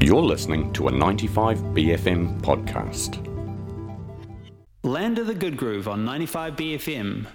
You're listening to a 95BFM podcast. Land of the Good Groove on 95BFM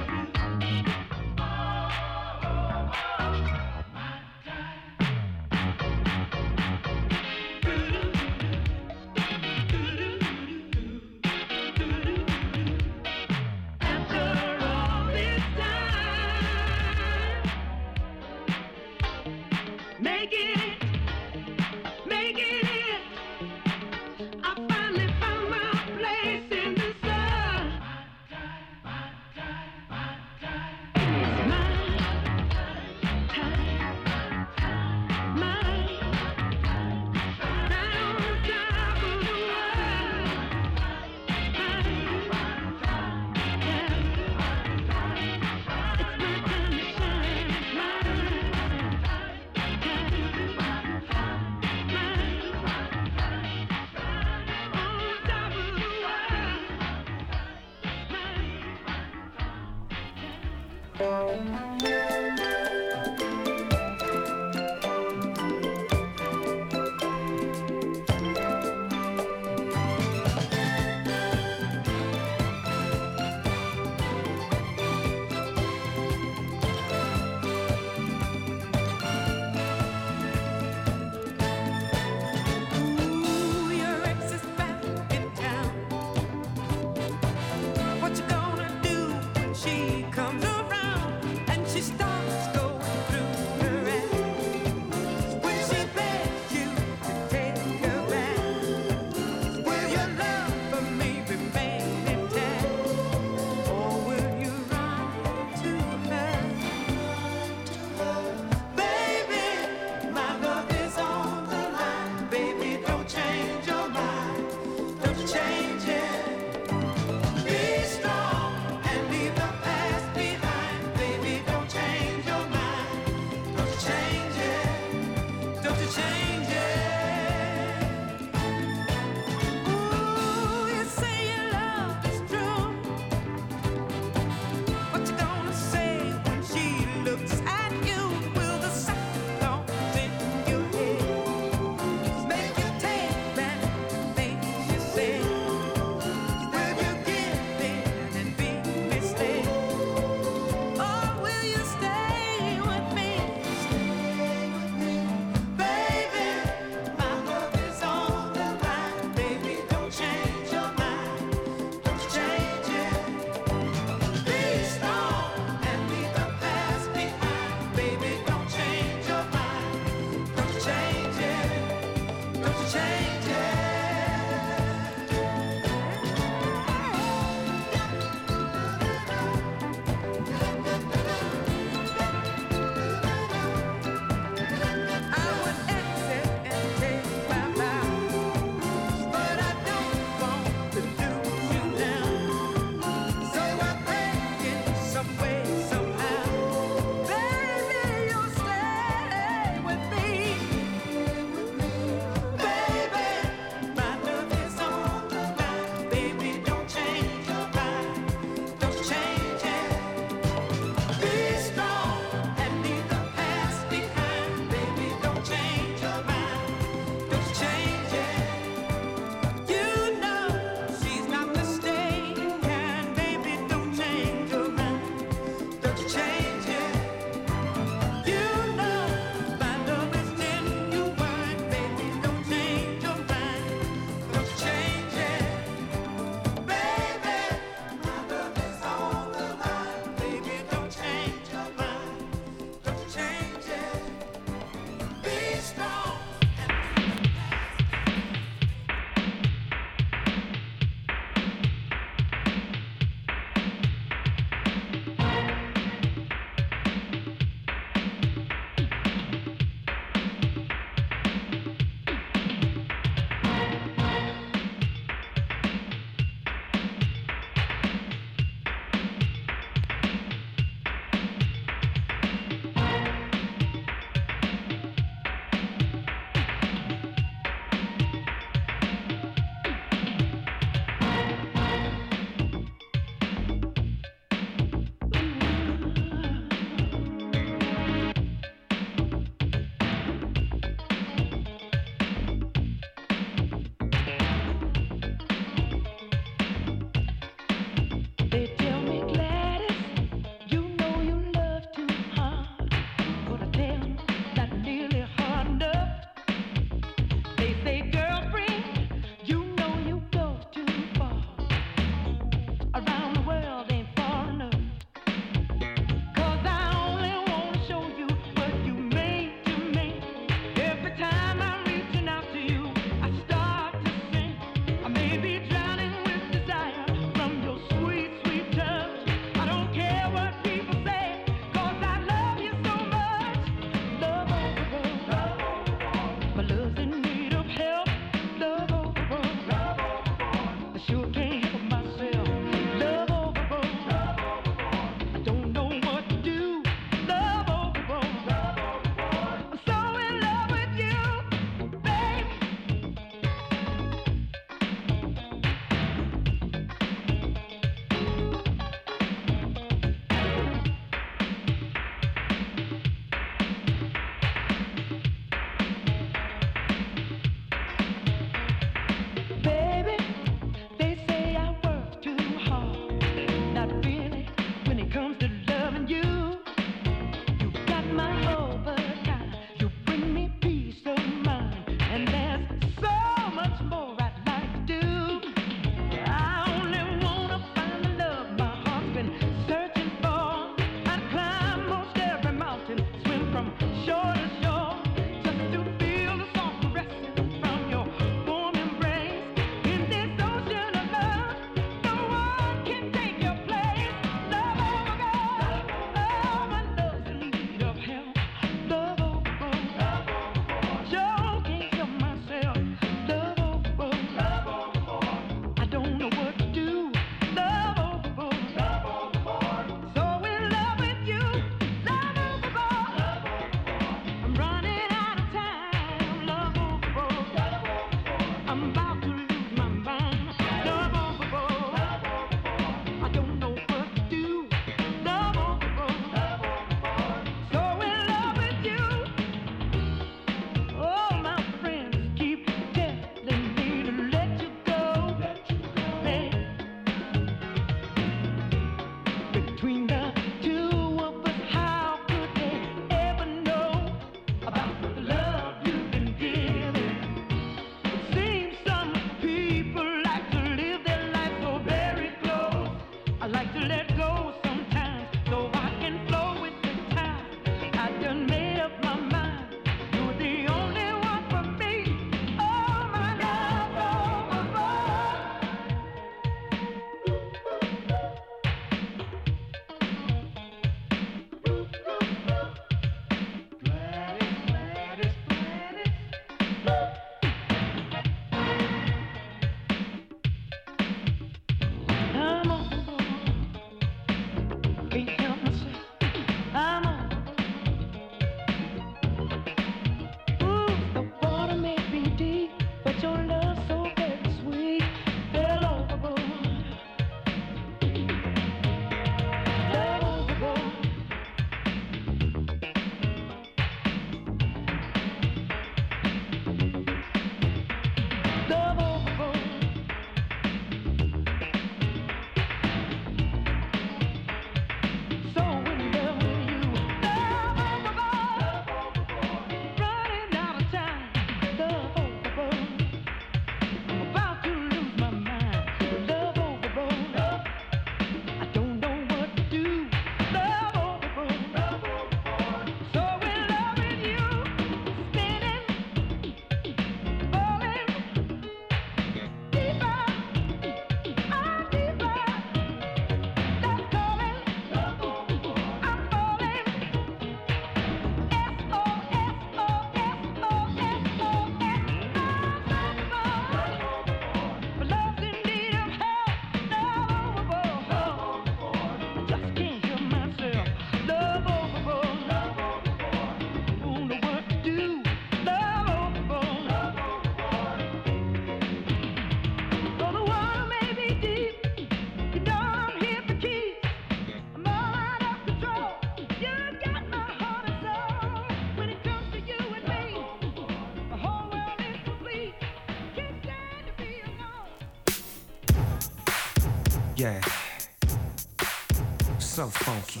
So funky.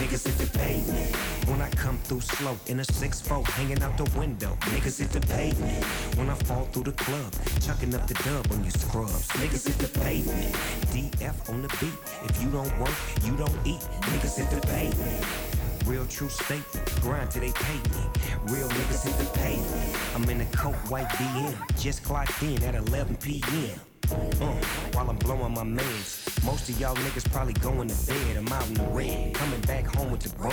Niggas hit the pavement when I come through slow in a 6-4 hanging out the window. Niggas hit the pavement when I fall through the club, chucking up the dub on you scrubs. Niggas hit the pavement. DF on the beat. If you don't work, you don't eat. Niggas hit the pavement. Real true statement, grind till they pay me. Real niggas hit the pavement. I'm in a coat white BM, just clocked in at 11 p.m. Uh, while I'm blowing my meds. Most of y'all niggas probably going to bed. I'm out in the red, coming back home with the broom.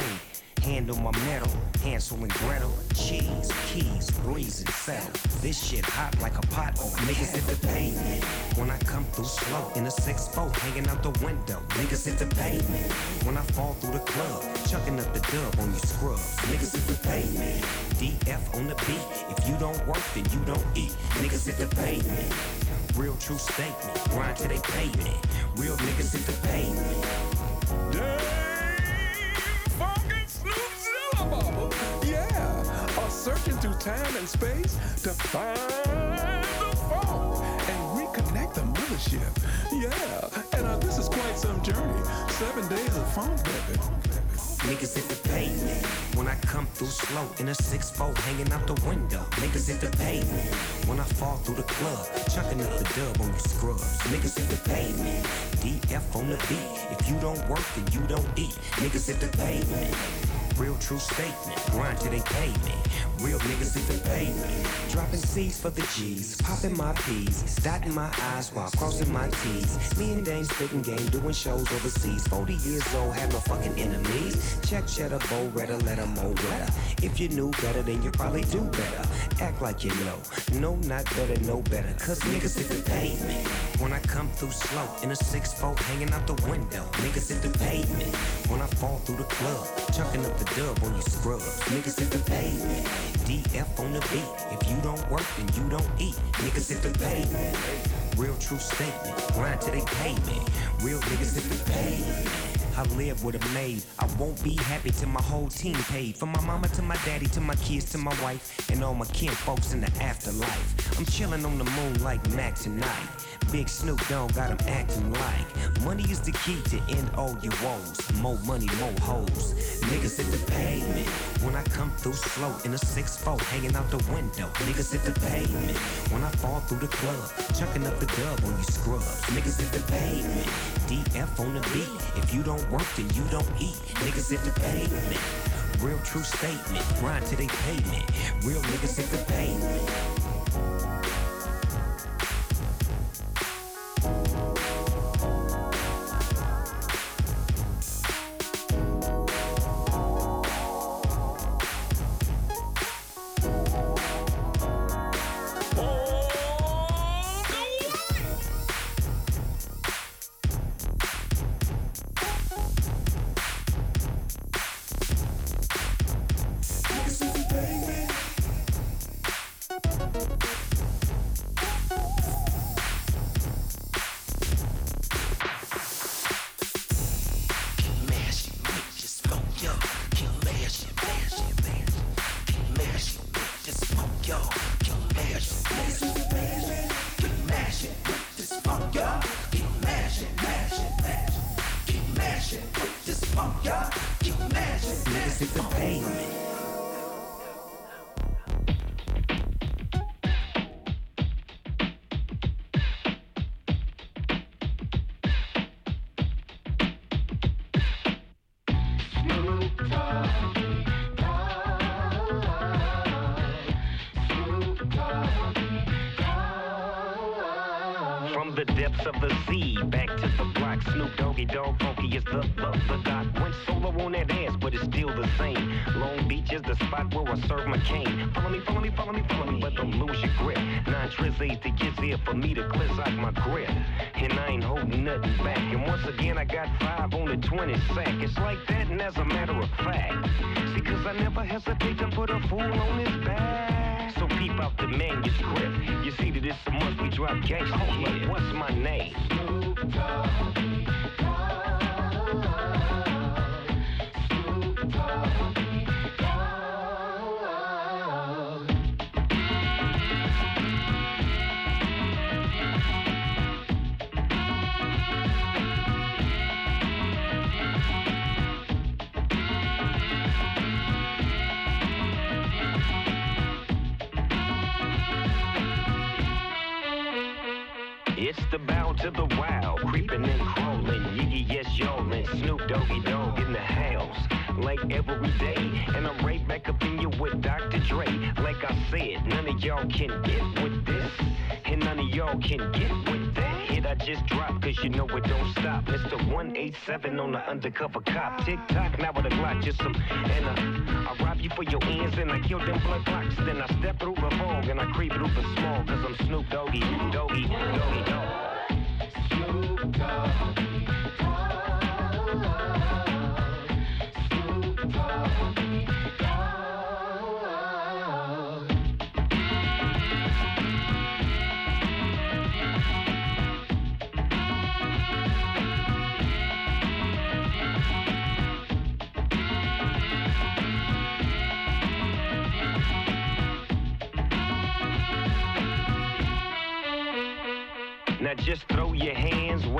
Hand on my metal, Hansel and Gretel, cheese, keys, breeze and settle. This shit hot like a pot of niggas hit the pavement. When I come through slow in a 6-4, hanging out the window, niggas hit the pavement. When I fall through the club, chucking up the dub on you scrubs, niggas hit the pavement. DF on the beat, if you don't work, then you don't eat, niggas hit the pavement. Real true statement, grind till they pay me. Real niggas the pavement. Zilla Yeah, are searching through time and space to find the phone and reconnect the mothership. Yeah, and uh, this is quite some journey. Seven days of phone, baby. Niggas hit the pavement when I come through slow in a 6-4 hanging out the window. Niggas hit the pavement when I fall through the club, chucking up the dub on you scrubs. Niggas hit the pavement. DF on the beat. If you don't work, then you don't eat. Niggas hit the pavement. Real true statement, grind till they pay me. Real niggas hit the pavement. Dropping C's for the G's, popping my P's, dotting my I's while crossing my T's. Me and Dane spitting game, doing shows overseas. 40 years old, have no fucking enemies. Check cheddar, bow redder, let 'em mow wetter. If you knew better, then you probably do better. Act like you know. No, not better, no better. Cause niggas hit the pavement. When I come through slow in a 6-4 hanging out the window. Niggas hit the pavement. When I fall through the club, chucking up the dub on you scrubs. Niggas hit the pavement. DF on the beat. If you don't work, then you don't eat. Niggas hit the pavement. Real true statement. Grind till they pay me. Real niggas hit the pavement. I live with a maid. I won't be happy till my whole team paid. From my mama to my daddy to my kids to my wife and all my kin folks in the afterlife. I'm chilling on the moon like Mac tonight. Big Snoop Dogg got 'em acting like money is the key to end all your woes. More money, more hoes. Niggas hit the pavement when I come through slow in a 6-4 hanging out the window. Niggas hit the pavement when I fall through the club, chucking up the dub on you scrubs. Niggas hit the pavement. DF on the beat. If you don't work, then you don't eat. Niggas hit the pavement. Real true statement. Grind till they pay me. Real niggas hit the pavement. The to the wild, creeping and crawling. Yiggy, yes, y'allin'. Snoop Doggy Dog in the house, like every day. And I'm right back up in you with Dr. Dre. Like I said, none of y'all can get with this, and none of y'all can get with that. Hit I just dropped, cause you know it don't stop. Mr. 187 on the undercover cop. Tick tock, now with a Glock, just some. And uh, I rob you for your ends, and I kill them blood clots. Then I step through the fog, and I creep through the small, cause I'm Snoop Doggy, Doggy, Doggy Dog. Now just throw your hands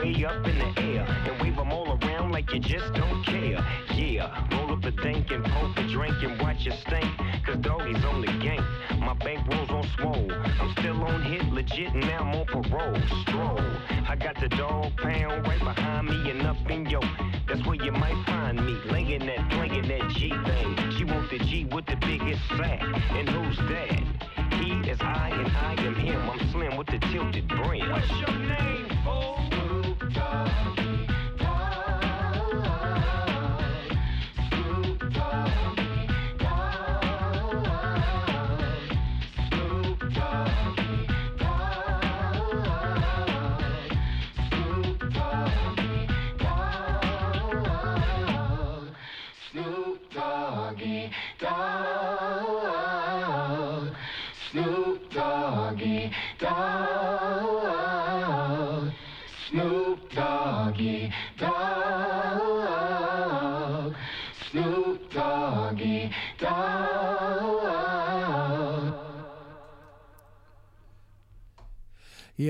way up in the air and wave them all around like you just don't care. Yeah, roll up a dank and poke a drink and watch you stink. Cause doggy's on the game. My bank rolls on swole. I'm still on hit legit and now I'm on parole. Stroll. I got the dog pound right behind me and up in yo. That's where you might find me. Laying that, playing that G thing. She want the G with the biggest sack. And who's that? He is I and I am him. I'm slim with the tilted brim.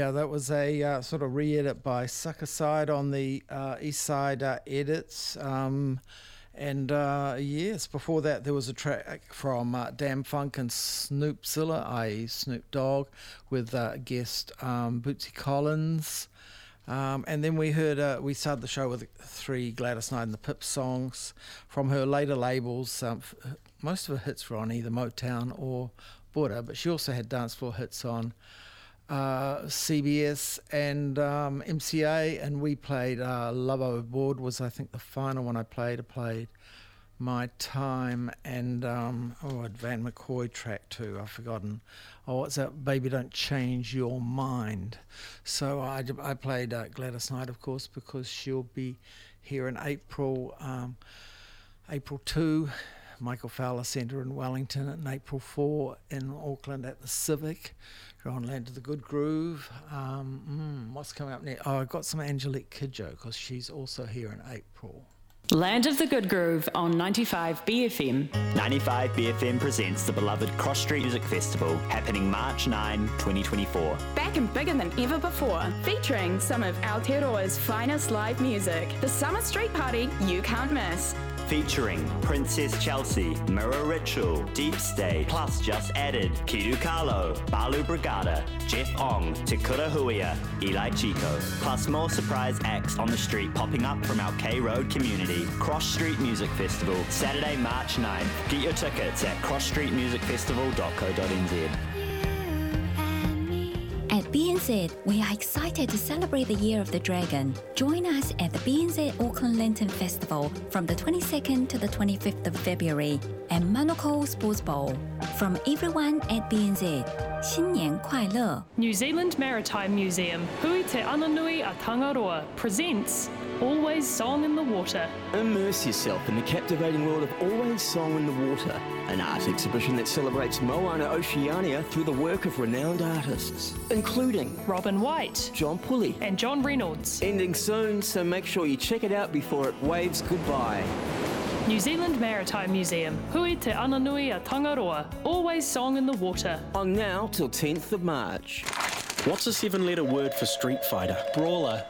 Yeah, that was a uh, sort of re-edit by Sucker Side on the uh, East Side uh, edits. Um, and uh, yes, before that there was a track from uh, Dâm-Funk and Snoopzilla, i.e. Snoop Dogg, with uh, guest um, Bootsy Collins. Um, and then we heard, uh, we started the show with three Gladys Knight and the Pips songs from her later labels. Um, most of her hits were on either Motown or Buddah, but she also had dance floor hits on uh, CBS and um, MCA, and we played uh, Love Overboard was I think the final one I played. I played My Time and um, oh, Van McCoy track too. I've forgotten. Oh, what's that? Baby, don't change your mind. So I, I played uh, Gladys Knight, of course, because she'll be here in April. Um, April two. Michael Fowler Centre in Wellington, and April 4 in Auckland at the Civic. You're on Land of the Good Groove. Um, mm, what's coming up next? Oh, I've got some Angelique Kidjo because she's also here in April. Land of the Good Groove on 95 BFM. 95 BFM presents the beloved Cross Street Music Festival happening March 9, 2024. Back and bigger than ever before, featuring some of Aotearoa's finest live music. The Summer Street Party you can't miss. Featuring Princess Chelsea, Mirror Ritual, Deep State, plus just added Kiru Carlo, Balu Brigada, Jeff Ong, Te Kura Huia, Eli Chico, plus more surprise acts on the street popping up from our K Road community. Cross Street Music Festival, Saturday, March 9th. Get your tickets at crossstreetmusicfestival.co.nz. At BNZ, we are excited to celebrate the Year of the Dragon. Join us at the BNZ Auckland Lantern Festival from the 22nd to the 25th of February at Manukau Sports Bowl. From everyone at BNZ, 新年快乐! New Zealand Maritime Museum, Hui Te Ananui a Tangaroa presents Always Song in the Water. Immerse yourself in the captivating world of Always Song in the Water, an art exhibition that celebrates Moana Oceania through the work of renowned artists, including Robin White, John Pule, and John Reynolds. Ending soon, so make sure you check it out before it waves goodbye. New Zealand Maritime Museum, Hui Te Ananui a Tangaroa, Always Song in the Water. On now till 10th of March. What's a seven letter word for Street Fighter? Brawler.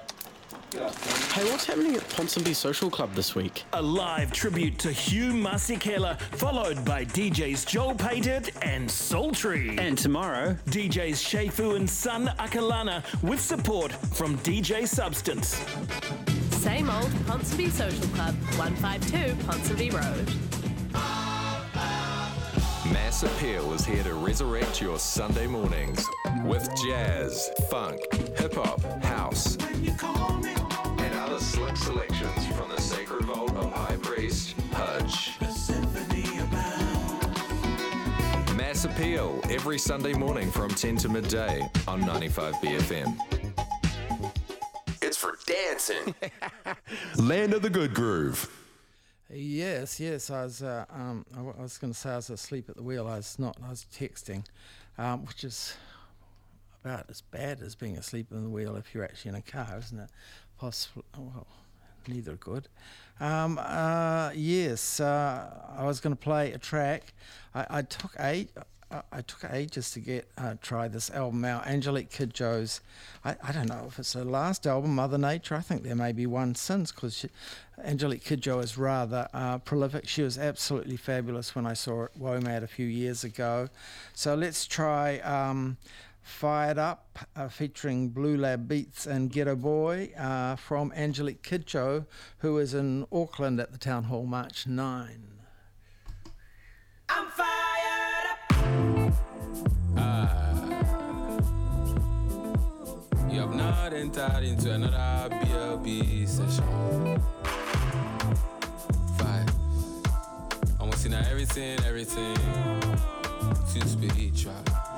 Hey, what's happening at Ponsonby Social Club this week? A live tribute to Hugh Masekela, followed by DJs Joel Pated and Sultry. And tomorrow, DJs Shefu and Sun Akalana with support from DJ Substance. Same old Ponsonby Social Club, 152 Ponsonby Road. Mass Appeal is here to resurrect your Sunday mornings with jazz, funk, hip hop, house, Mass Appeal every Sunday morning from 10 to midday on 95 BFM. It's for dancing. Land of the Good Groove. Yes, yes. I was. Uh, um, I, w- I was going to say I was asleep at the wheel. I was not. I was texting, um, which is about as bad as being asleep in the wheel if you're actually in a car, isn't it? Possible. Well, neither good. Um, uh, yes, uh, I was going to play a track. I, I took eight. I, took ages to get uh, try this album out. Angelique Kidjo's. I, I don't know if it's her last album, Mother Nature. I think there may be one since because Angelique Kidjo is rather uh, prolific. She was absolutely fabulous when I saw her at WOMAD a few years ago. So let's try um, Fired Up uh, featuring Blue Lab Beats and Ghetto Boy uh, from Angelique Kidjo, who is in Auckland at the Town Hall March 9. I'm fired You have not entered into another BLB session. Five. Almost in everything, everything. Too spiritual.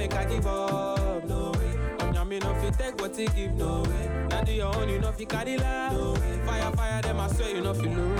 Make I give up, no way. On me no fit take what he give, no way. Now do your own, you know fi carry la. No way. Fire, fire, them I swear you know fi lose.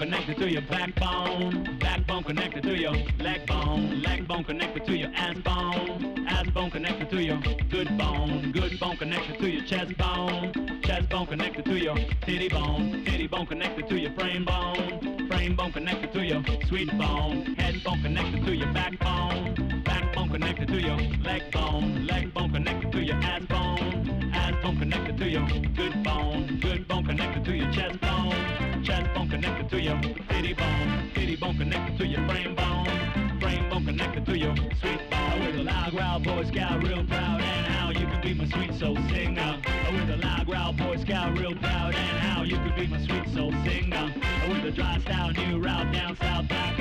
connected to your backbone. Backbone connected to your leg bone. Leg bone connected to your ass bone. Ass bone connected to your good bone. Good bone connected to your chest bone. Chest bone connected to your titty bone. Titty bone connected to your frame bone. Frame bone connected to your sweet bone. Head bone connected to your backbone. Backbone connected to your leg bone. Leg bone connected to your ass bone. Ass bone connected to your good bone. to your titty bone. Titty bone connected to your frame bone. Frame bone connected to your sweet bone. With a loud growl, boy scout, real proud. And how you could be my sweet soul singer. With a loud growl, boy scout, real proud. And how you could be my sweet soul singer. With a dry style, new route down south. Back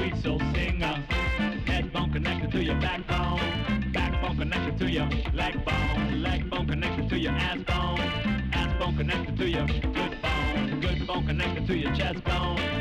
sweet soul singer. Head bone connected to your backbone. Backbone connected to your leg bone. Leg bone connected to your ass bone. Ass bone connected to your good bone. Good bone connected to your chest bone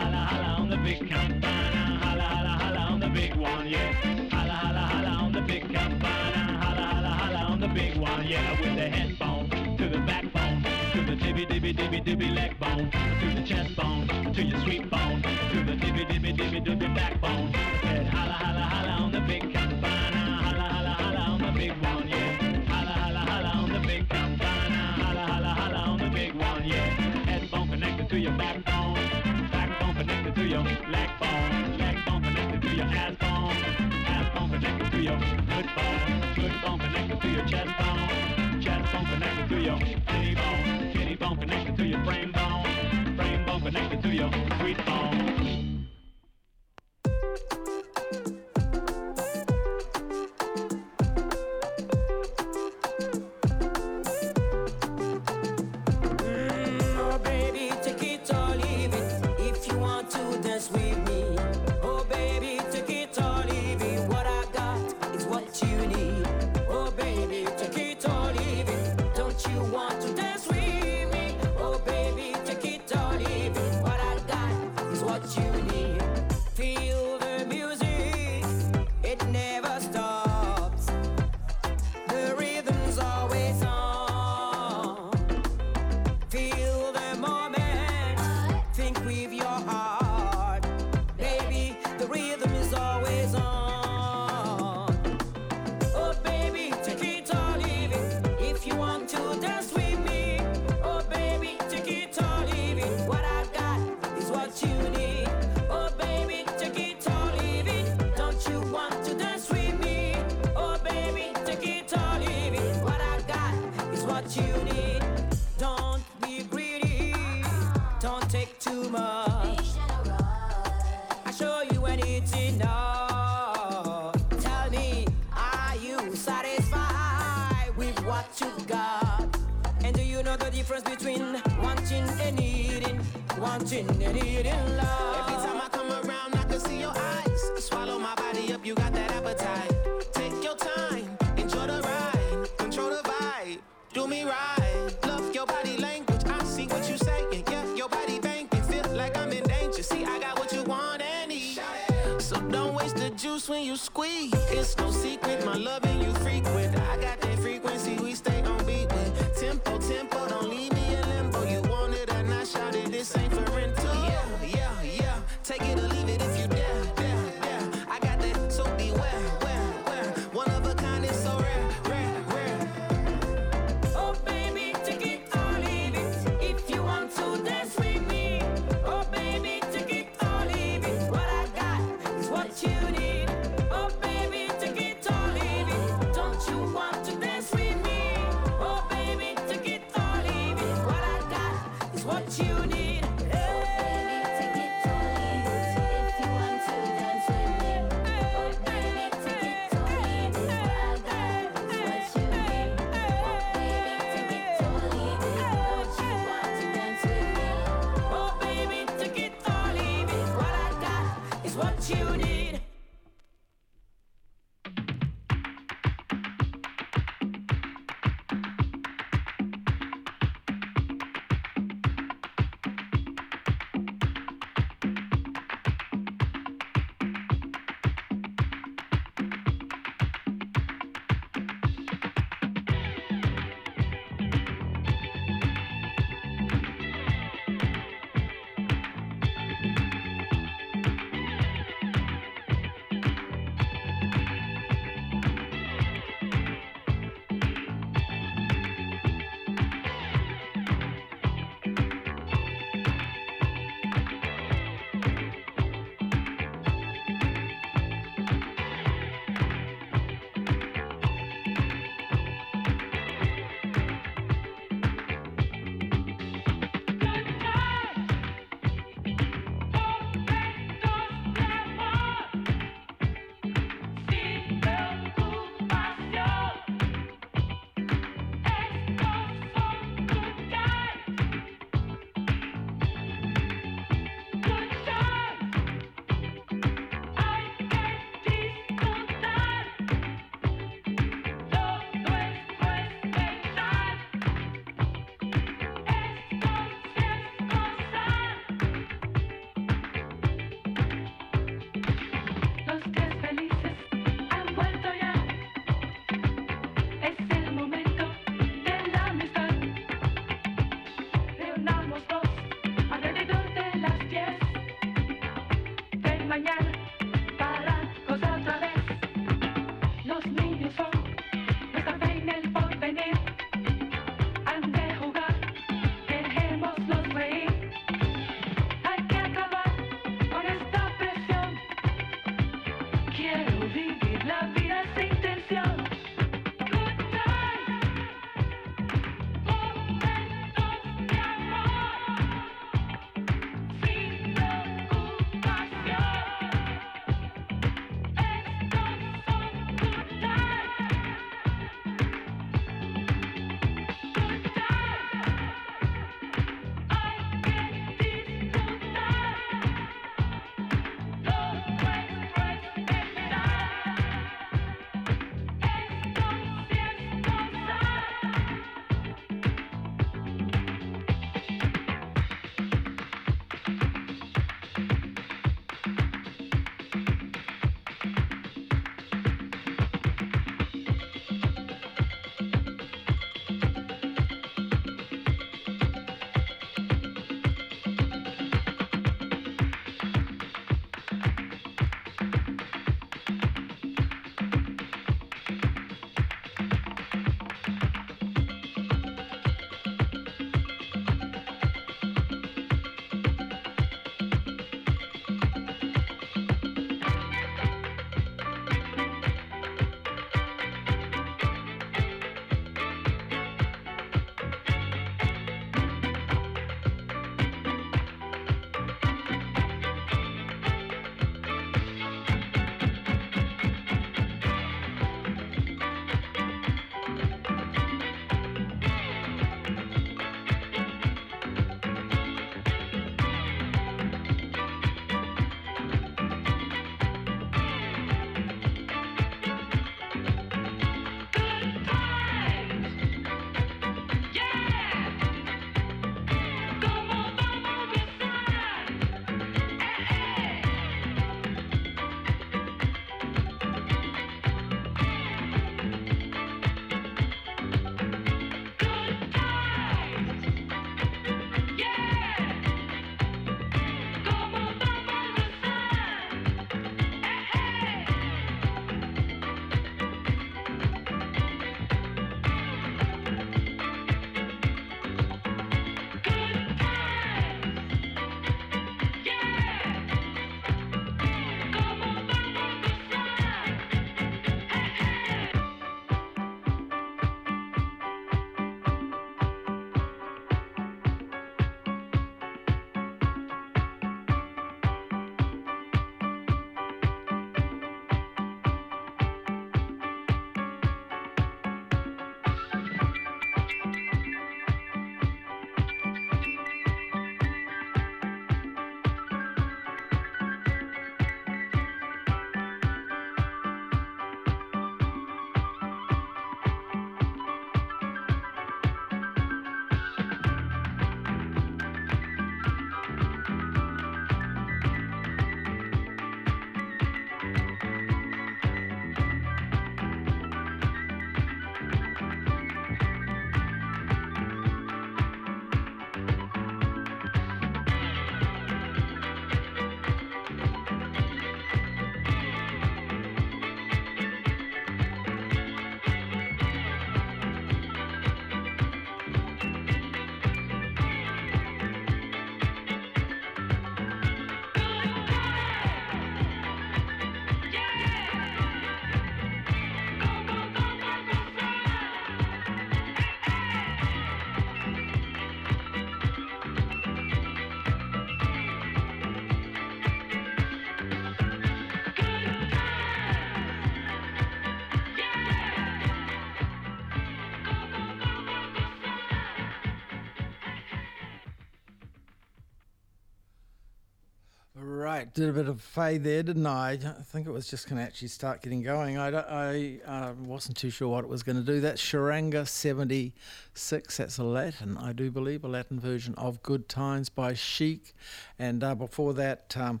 did a bit of fade there, didn't I? I think it was just going to actually start getting going. I, I uh, wasn't too sure what it was going to do. That's Charanga 76. That's a Latin, I do believe, a Latin version of Good Times by Chic. And uh, before that, um,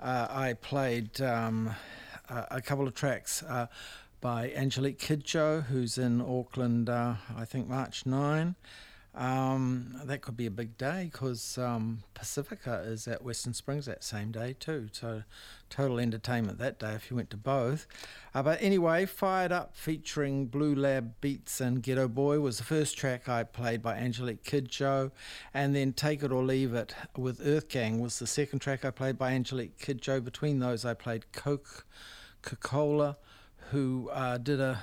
uh, I played um, a, a couple of tracks uh, by Angelique Kidjo, who's in Auckland, uh, I think March 9. Um, that could be a big day because um, Pasifika is at Western Springs that same day too. So total entertainment that day if you went to both. Uh, but anyway, Fired Up featuring Blue Lab Beats and Ghetto Boy was the first track I played by Angelique Kidjo. And then Take It or Leave It with Earth Gang was the second track I played by Angelique Kidjo. Between those, I played Coke Coca-Cola, who uh, did a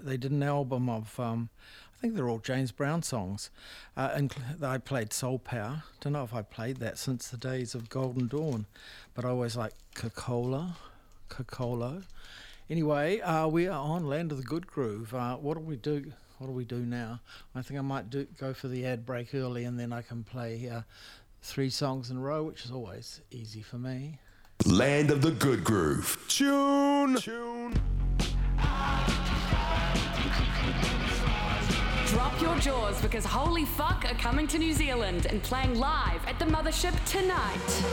they did an album of um, I think they're all James Brown songs, uh, and I played Soul Power. Don't know if I played that since the days of Golden Dawn, but I always like Coca-Cola, Coca-Cola. Anyway, uh, we are on Land of the Good Groove. Uh, what do we do? What do we do now? I think I might do go for the ad break early, and then I can play uh, three songs in a row, which is always easy for me. Land of the Good Groove. Tune. Tune. Drop your jaws because Holy Fuck are coming to New Zealand and playing live at the mothership tonight.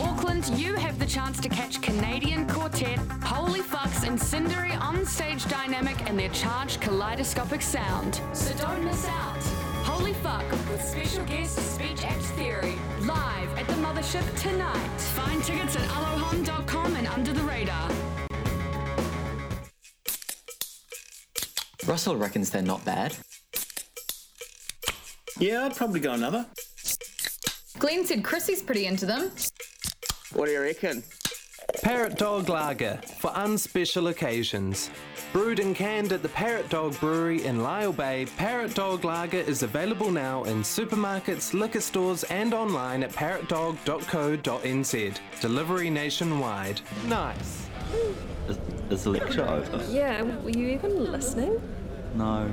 Auckland, you have the chance to catch Canadian quartet Holy Fucks and Cindery on stage dynamic and their charged kaleidoscopic sound. So don't miss out. Holy Fuck with special guest Speech Act Theory live at the mothership tonight. Find tickets at alohom.com and under the radar. Russell reckons they're not bad. Yeah, I'd probably go another. Glenn said Chrissy's pretty into them. What do you reckon? Parrot Dog Lager for unspecial occasions. Brewed and canned at the Parrot Dog Brewery in Lyall Bay, Parrot Dog Lager is available now in supermarkets, liquor stores, and online at parrotdog.co.nz. Delivery nationwide. Nice. Is, the lecture over? Yeah, were you even listening? No.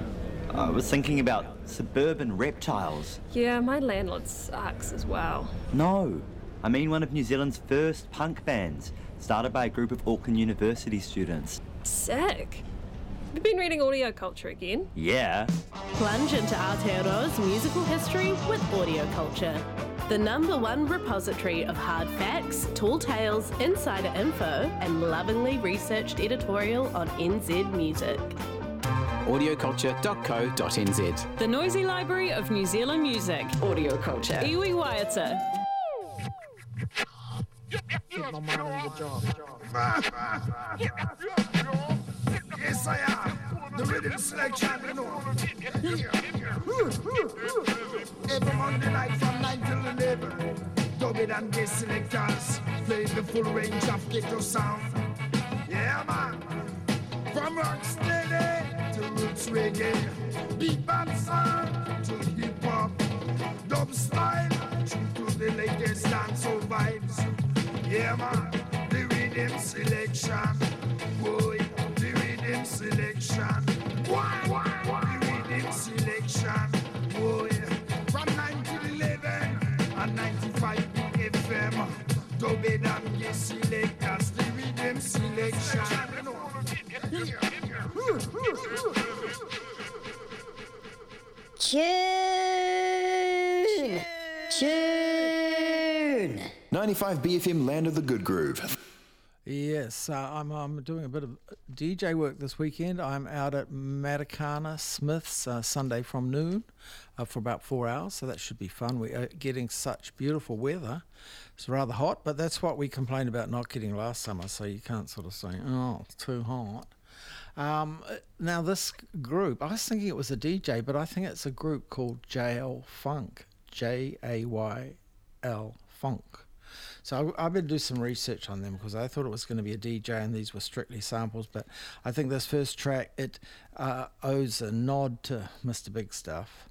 I was thinking about suburban reptiles. Yeah, my landlord sucks as well. No. I mean one of New Zealand's first punk bands, started by a group of Auckland University students. Sick. Have been reading audio culture again? Yeah. Plunge into Aotearoa's musical history with audio culture. The number one repository of hard facts, tall tales, insider info, and lovingly researched editorial on NZ music. audioculture.co.nz. The Noisy Library of New Zealand Music. Audio culture. Iwi Waiata. Yes, I am. The rhythm selection, you know. Every Monday night from 9 till 11. Dub it and bass selectors play the full range of ghetto sound. Yeah, man. From rock steady to roots reggae, bebop sound to hip hop, dub style to the latest dancehall vibes. Yeah, man. The rhythm selection, selection, why, why, why? The rhythm selection, oh, boy. From 9 to 11 and 95 FM, dub it and get selectors. The rhythm selection. Tune! Tune! 95 BFM Land of the Good Groove. Yes, uh, I'm, I'm doing a bit of DJ work this weekend. I'm out at Matakana Smith's uh, Sunday from noon uh, for about four hours, so that should be fun. We are getting such beautiful weather. It's rather hot, but that's what we complained about not getting last summer, so you can't sort of say, oh, it's too hot. Um, uh, now, this group, I was thinking it was a DJ, but I think it's a group called JL Funk. J A Y L Funk. So I, I better do some research on them because I thought it was going to be a DJ and these were strictly samples. But I think this first track it uh, owes a nod to Mr. Big Stuff,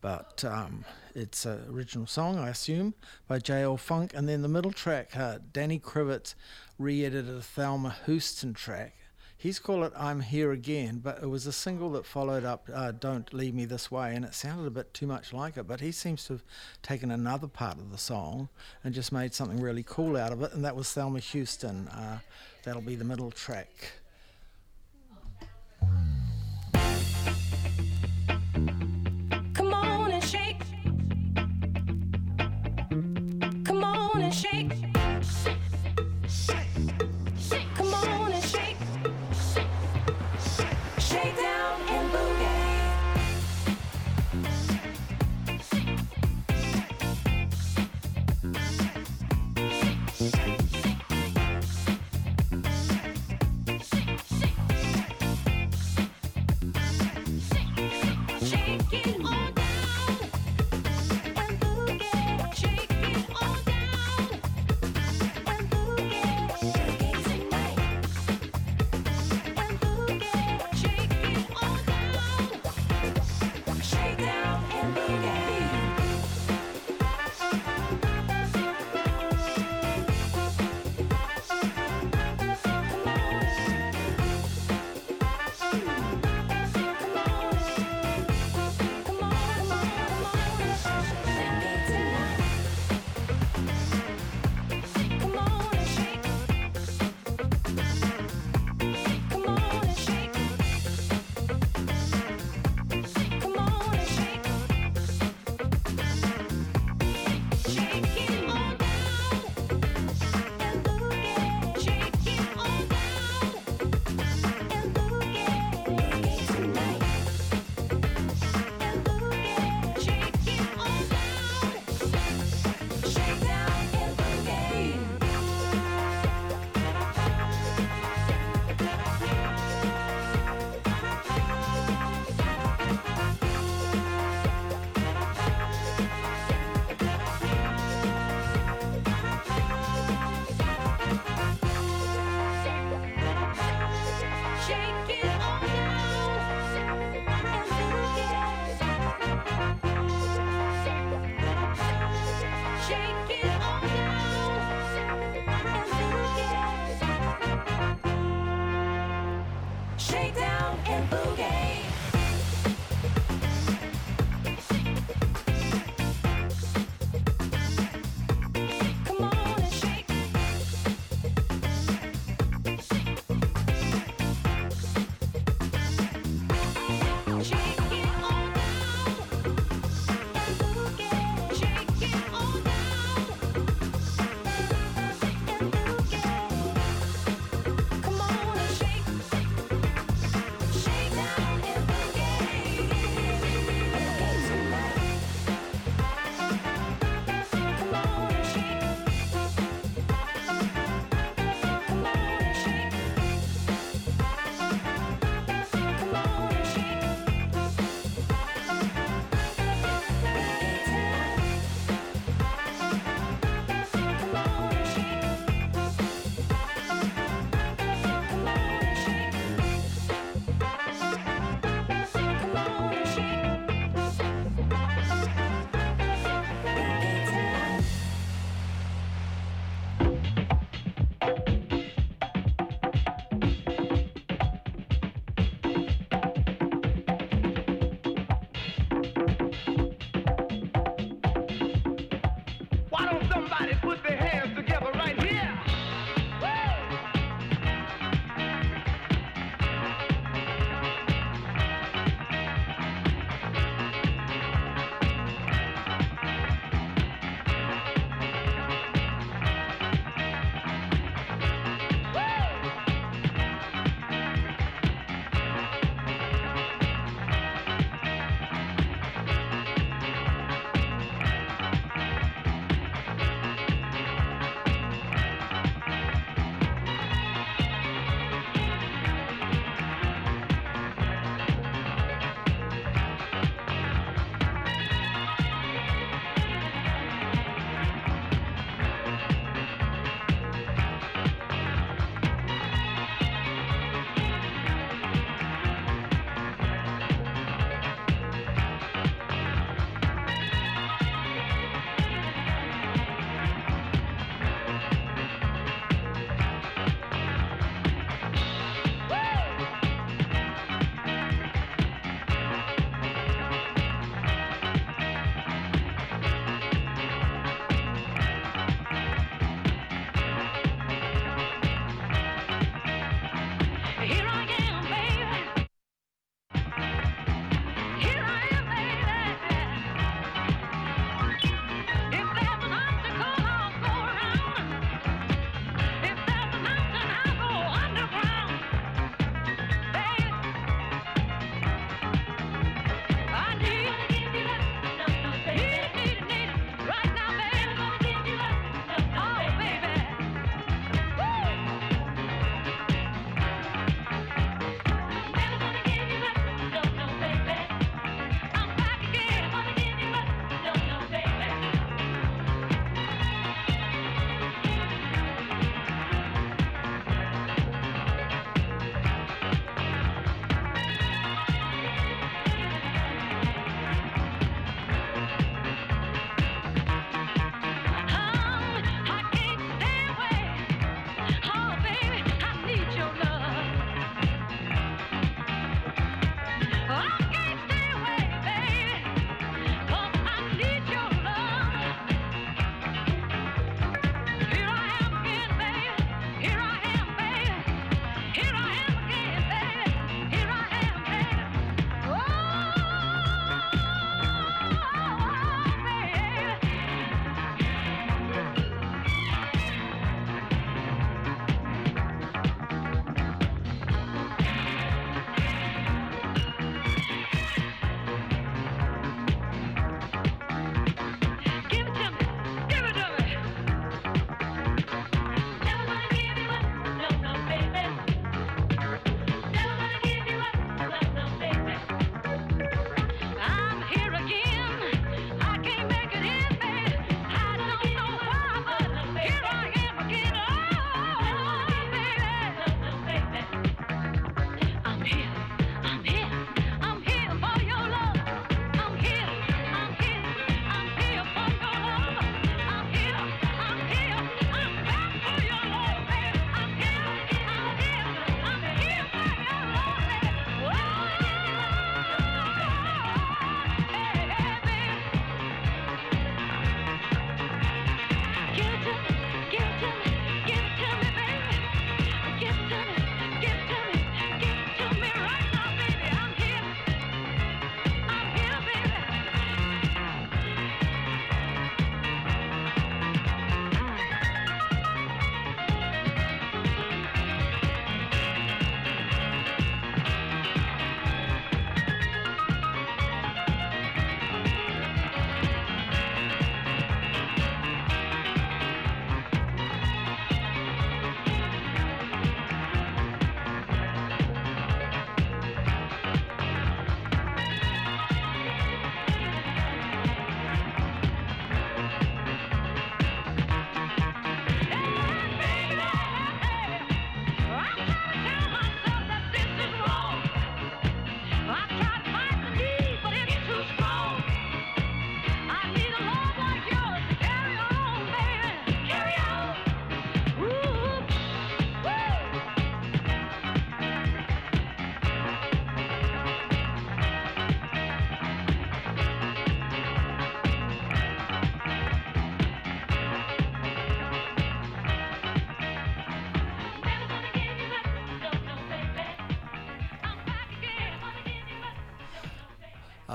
but um, it's an original song I assume by J.L. Funk. And then the middle track, uh, Danny Krivit re-edited a Thelma Houston track. He's called it I'm Here Again, but it was a single that followed up uh, Don't Leave Me This Way, and it sounded a bit too much like it. But he seems to have taken another part of the song and just made something really cool out of it, and that was Thelma Houston. Uh, that'll be the middle track.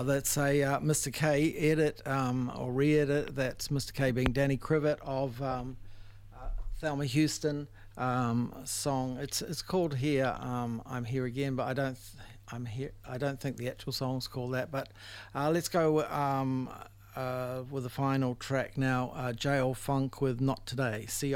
That's a uh, Mr. K edit um, or re-edit. That's Mr. K being Danny Krivit of um, uh, Thelma Houston um, song. It's it's called here. Um, I'm here again, but I don't. Th- I'm here. I don't think the actual song's called that. But uh, let's go um, uh, with the final track now. Uh, JL Funk with Not Today. See